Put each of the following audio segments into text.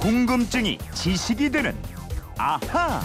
궁금증이 지식이 되는 아하.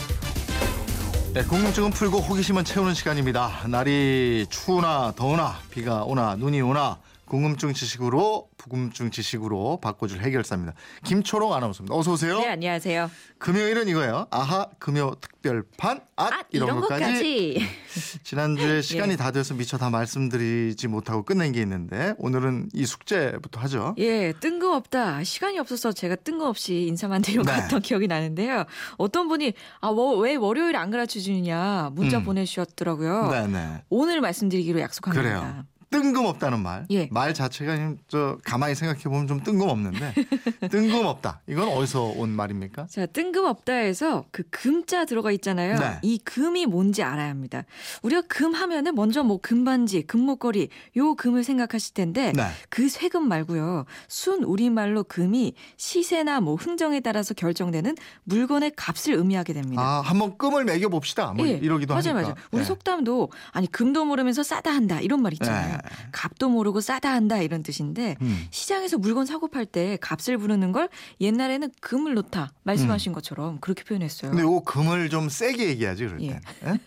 네, 궁금증은 풀고 호기심은 채우는 시간입니다. 날이 추우나 더우나 비가 오나 눈이 오나 궁금증 지식으로 부금증 지식으로 바꿔줄 해결사입니다. 김초롱 아나운서입니다. 어서 오세요. 네, 안녕하세요. 금요일은 이거예요. 아하 금요 특별판 앗, 아, 이런, 이런 것까지. 것까지. 지난주에 시간이 예. 다 돼서 미처 다 말씀드리지 못하고 끝낸 게 있는데 오늘은 이 숙제부터 하죠. 예, 뜬금없다. 시간이 없어서 제가 뜬금없이 인사만 드리고 네. 갔던 기억이 나는데요. 어떤 분이 아, 뭐, 왜 월요일 안 가르쳐 주느냐 문자 음. 보내주셨더라고요. 네네. 오늘 말씀드리기로 약속합니다. 그래요. 뜬금없다는 말. 예. 말 자체가 좀저 가만히 생각해 보면 좀 뜬금없는데 뜬금없다. 이건 어디서 온 말입니까? 자, 뜬금없다에서 그 금자 들어가 있잖아요. 네. 이 금이 뭔지 알아야 합니다. 우리가 금 하면은 먼저 뭐 금반지, 금목걸이 요 금을 생각하실 텐데 네. 그 세금 말고요. 순 우리말로 금이 시세나 뭐 흥정에 따라서 결정되는 물건의 값을 의미하게 됩니다. 아, 한번 끔을 매겨 봅시다. 뭐 예, 이러기도 맞아요, 하니까. 맞아요. 우리 네. 속담도 아니 금도 모르면서 싸다 한다 이런 말 있잖아요. 네. 값도 모르고 싸다 한다 이런 뜻인데 음. 시장에서 물건 사고 팔 때 값을 부르는 걸 옛날에는 금을 놓다 말씀하신 것처럼 그렇게 표현했어요. 음. 근데 요 금을 좀 세게 얘기하지 그럴 예. 때.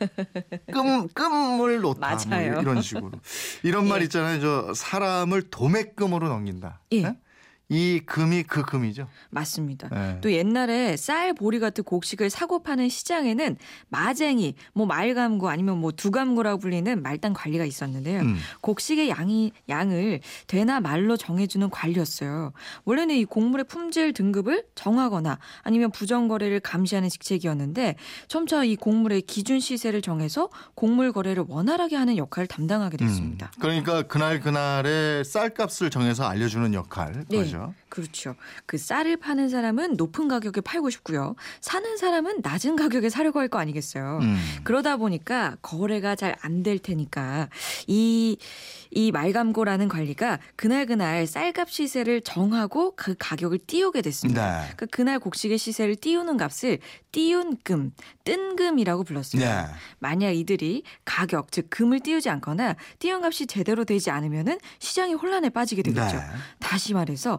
금 금을 놓다. 맞아요. 뭐 이런 식으로. 이런 말 예. 있잖아요. 저 사람을 도매금으로 넘긴다. 예. 예? 이 금이 그 금이죠. 맞습니다. 네. 또 옛날에 쌀, 보리 같은 곡식을 사고 파는 시장에는 마쟁이, 뭐 말감구 아니면 뭐 두감구라고 불리는 말단 관리가 있었는데요. 음. 곡식의 양이 양을 되나 말로 정해주는 관리였어요. 원래는 이 곡물의 품질 등급을 정하거나 아니면 부정 거래를 감시하는 직책이었는데 점차 이 곡물의 기준 시세를 정해서 곡물 거래를 원활하게 하는 역할을 담당하게 됐습니다. 음. 그러니까 그날 그날의 쌀값을 정해서 알려주는 역할 네. 거죠. 그렇죠. 그 쌀을 파는 사람은 높은 가격에 팔고 싶고요. 사는 사람은 낮은 가격에 사려고 할 거 아니겠어요. 음. 그러다 보니까 거래가 잘 안 될 테니까 이, 이 말감고라는 관리가 그날 그날 쌀값 시세를 정하고 그 가격을 띄우게 됐습니다. 네. 그러니까 그날 곡식의 시세를 띄우는 값을 띄운금, 뜬금이라고 불렀어요. 네. 만약 이들이 가격, 즉 금을 띄우지 않거나 띄운 값이 제대로 되지 않으면은 시장이 혼란에 빠지게 되겠죠. 네. 다시 말해서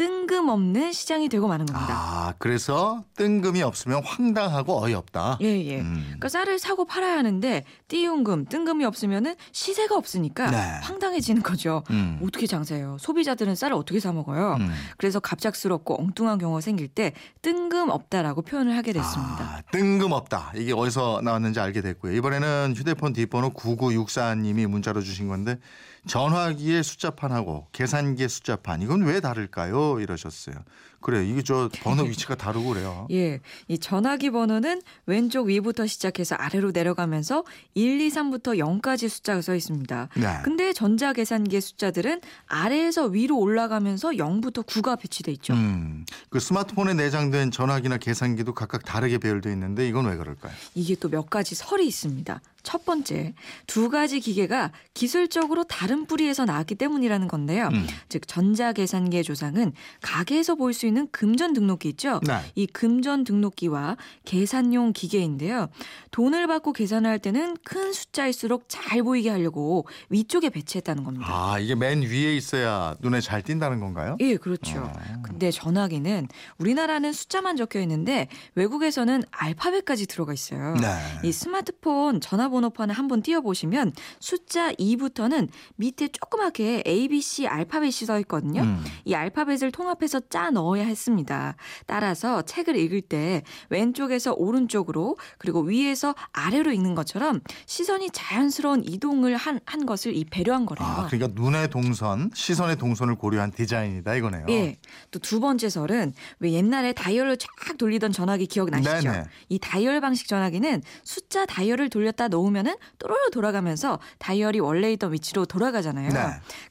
뜬금없는 시장이 되고 마는 겁니다. 아, 그래서 뜬금이 없으면 황당하고 어이없다. 예, 예. 음. 그러니까 쌀을 사고 팔아야 하는데 띄운금, 뜬금이 없으면은 시세가 없으니까 네. 황당해지는 거죠. 음. 어떻게 장사해요? 소비자들은 쌀을 어떻게 사 먹어요? 음. 그래서 갑작스럽고 엉뚱한 경우가 생길 때 뜬금없다라고 표현을 하게 됐습니다. 아, 뜬금없다. 이게 어디서 나왔는지 알게 됐고요. 이번에는 휴대폰 뒷번호 9964님이 문자로 주신 건데 전화기의 숫자판하고 계산기의 숫자판 이건 왜 다를까요? 이러셨어요. 그래요. 이게 저 번호 위치가 다르고 그래요. 예, 이 전화기 번호는 왼쪽 위부터 시작해서 아래로 내려가면서 1, 2, 3부터 0까지 숫자가 써 있습니다. 네. 근데 전자계산기의 숫자들은 아래에서 위로 올라가면서 0부터 9가 배치돼 있죠. 음, 그 스마트폰에 내장된 전화기나 계산기도 각각 다르게 배열돼 있는데 이건 왜 그럴까요? 이게 또 몇 가지 설이 있습니다. 첫 번째, 두 가지 기계가 기술적으로 다른 뿌리에서 나왔기 때문이라는 건데요. 음. 즉 전자계산기의 조상은 가게에서 볼 수 있는 금전 등록기 있죠. 네. 이 금전 등록기와 계산용 기계인데요. 돈을 받고 계산을 할 때는 큰 숫자일수록 잘 보이게 하려고 위쪽에 배치했다는 겁니다. 아, 이게 맨 위에 있어야 눈에 잘 띈다는 건가요? 예, 그렇죠. 아. 근데 전화기는 우리나라는 숫자만 적혀 있는데 외국에서는 알파벳까지 들어가 있어요. 네. 이 스마트폰 전화번호판을 한번 띄워보시면 숫자 2부터는 밑에 조그맣게 A, B, C 알파벳이 써 있거든요. 음. 이 알파벳을 통합해서 짜 넣어야 했습니다. 따라서 책을 읽을 때 왼쪽에서 오른쪽으로 그리고 위에서 아래로 읽는 것처럼 시선이 자연스러운 이동을 한, 한 것을 이 배려한 거래요. 아, 그러니까 눈의 동선, 시선의 동선을 고려한 디자인이다 이거네요. 예. 또 두 번째 설은 왜 옛날에 다이얼로 쫙 돌리던 전화기 기억나시죠? 네네. 이 다이얼 방식 전화기는 숫자 다이얼을 돌렸다 놓 으면은 또로로 돌아가면서 다이얼이 원래 있던 위치로 돌아가잖아요. 네.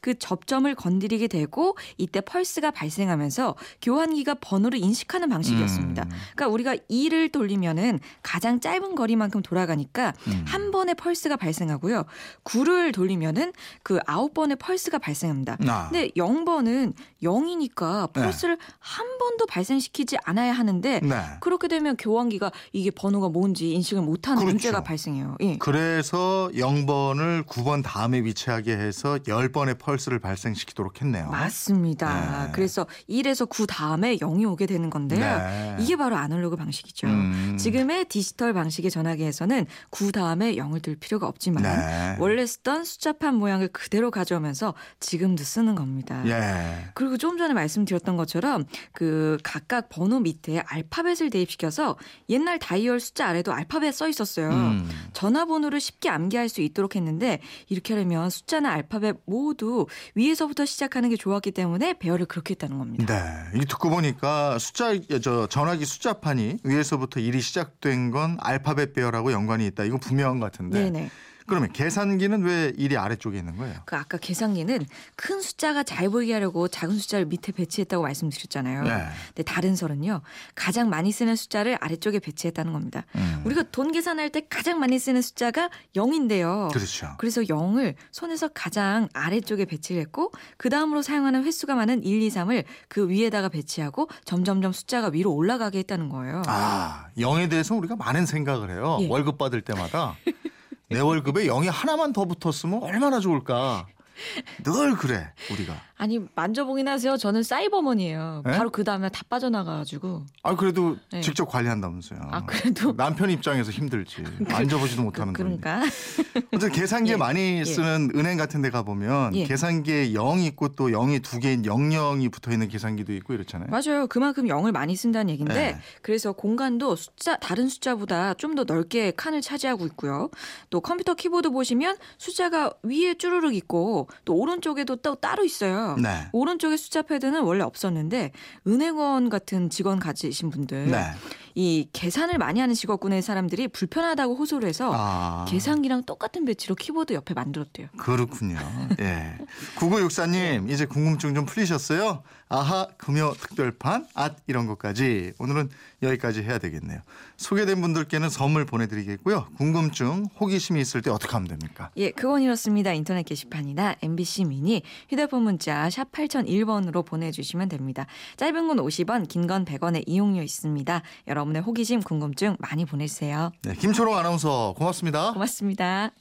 그 접점을 건드리게 되고 이때 펄스가 발생하면서 교환기가 번호를 인식하는 방식이었습니다. 음. 그러니까 우리가 2를 돌리면은 가장 짧은 거리만큼 돌아가니까 음. 한 번에 펄스가 발생하고요. 9를 돌리면은 그 아홉 번의 펄스가 발생합니다. 아. 근데 0번은 0이니까 펄스를 한 번도 발생시키지 않아야 하는데 네. 그렇게 되면 교환기가 이게 번호가 뭔지 인식을 못하는 그렇죠. 문제가 발생해요. 예. 그래서 0번을 9번 다음에 위치하게 해서 10번의 펄스를 발생시키도록 했네요. 맞습니다. 네. 그래서 1에서 9 다음에 0이 오게 되는 건데요. 네. 이게 바로 아날로그 방식이죠. 음. 지금의 디지털 방식의 전화기에서는 9 다음에 0을 둘 필요가 없지만 네. 원래 쓰던 숫자판 모양을 그대로 가져오면서 지금도 쓰는 겁니다. 예. 그리고 좀 전에 말씀드렸던 것처럼 그 각각 번호 밑에 알파벳을 대입시켜서 옛날 다이얼 숫자 아래도 알파벳 써 있었어요. 음. 전화 번호를 쉽게 암기할 수 있도록 했는데 이렇게 하려면 숫자나 알파벳 모두 위에서부터 시작하는 게 좋았기 때문에 배열을 그렇게 했다는 겁니다. 네. 이 듣고 보니까 숫자 저 전화기 숫자판이 위에서부터 일이 시작된 건 알파벳 배열하고 연관이 있다. 이거 분명한 것 같은데. 네네. 그러면 계산기는 왜 일이 아래쪽에 있는 거예요? 그 아까 계산기는 큰 숫자가 잘 보이게 하려고 작은 숫자를 밑에 배치했다고 말씀드렸잖아요. 네. 근데 다른 설은요. 가장 많이 쓰는 숫자를 아래쪽에 배치했다는 겁니다. 음. 우리가 돈 계산할 때 가장 많이 쓰는 숫자가 0인데요. 그렇죠. 그래서 0을 손에서 가장 아래쪽에 배치를 했고 그 다음으로 사용하는 횟수가 많은 1, 2, 3을 그 위에다가 배치하고 점점점 숫자가 위로 올라가게 했다는 거예요. 아, 0에 대해서 우리가 많은 생각을 해요. 예. 월급 받을 때마다. 내 월급에 0이 하나만 더 붙었으면 얼마나 좋을까. 늘 그래, 우리가. 아니 만져보긴 하세요. 저는 사이버머니예요. 네? 바로 그 다음에 다 빠져나가가지고. 아, 그래도 네. 직접 관리한다면서요. 아 그래도 남편 입장에서 힘들지. 만져보지도 못하는 그, 돈. 그런가? 어쨌든 계산기에 예. 많이 쓰는 은행 같은 데 가 보면 예. 계산기에 0이 있고 또 0이 두 개인 00이 붙어 있는 계산기도 있고 이렇잖아요. 맞아요. 그만큼 0을 많이 쓴다는 얘기인데 네. 그래서 공간도 숫자 다른 숫자보다 좀 더 넓게 칸을 차지하고 있고요. 또 컴퓨터 키보드 보시면 숫자가 위에 쭈르륵 있고 또 오른쪽에도 또 따로 있어요. 네. 오른쪽에 숫자 패드는 원래 없었는데 은행원 같은 직원 가지신 분들 네. 이 계산을 많이 하는 직업군의 사람들이 불편하다고 호소를 해서 아. 계산기랑 똑같은 배치로 키보드 옆에 만들었대요. 그렇군요. 예. 9964님, 이제 궁금증 좀 풀리셨어요? 아하, 금요 특별판, 앗, 이런 것까지. 오늘은 여기까지 해야 되겠네요. 소개된 분들께는 선물 보내드리겠고요. 궁금증, 호기심이 있을 때 어떻게 하면 됩니까? 예, 그건 이렇습니다. 인터넷 게시판이나 MBC 미니 휴대폰 문자 샵 8001번으로 보내주시면 됩니다. 짧은 건 50원, 긴 건 100원의 이용료 있습니다. 여러분의 호기심, 궁금증 많이 보내주세요. 네, 김초롱 아나운서 고맙습니다. 고맙습니다.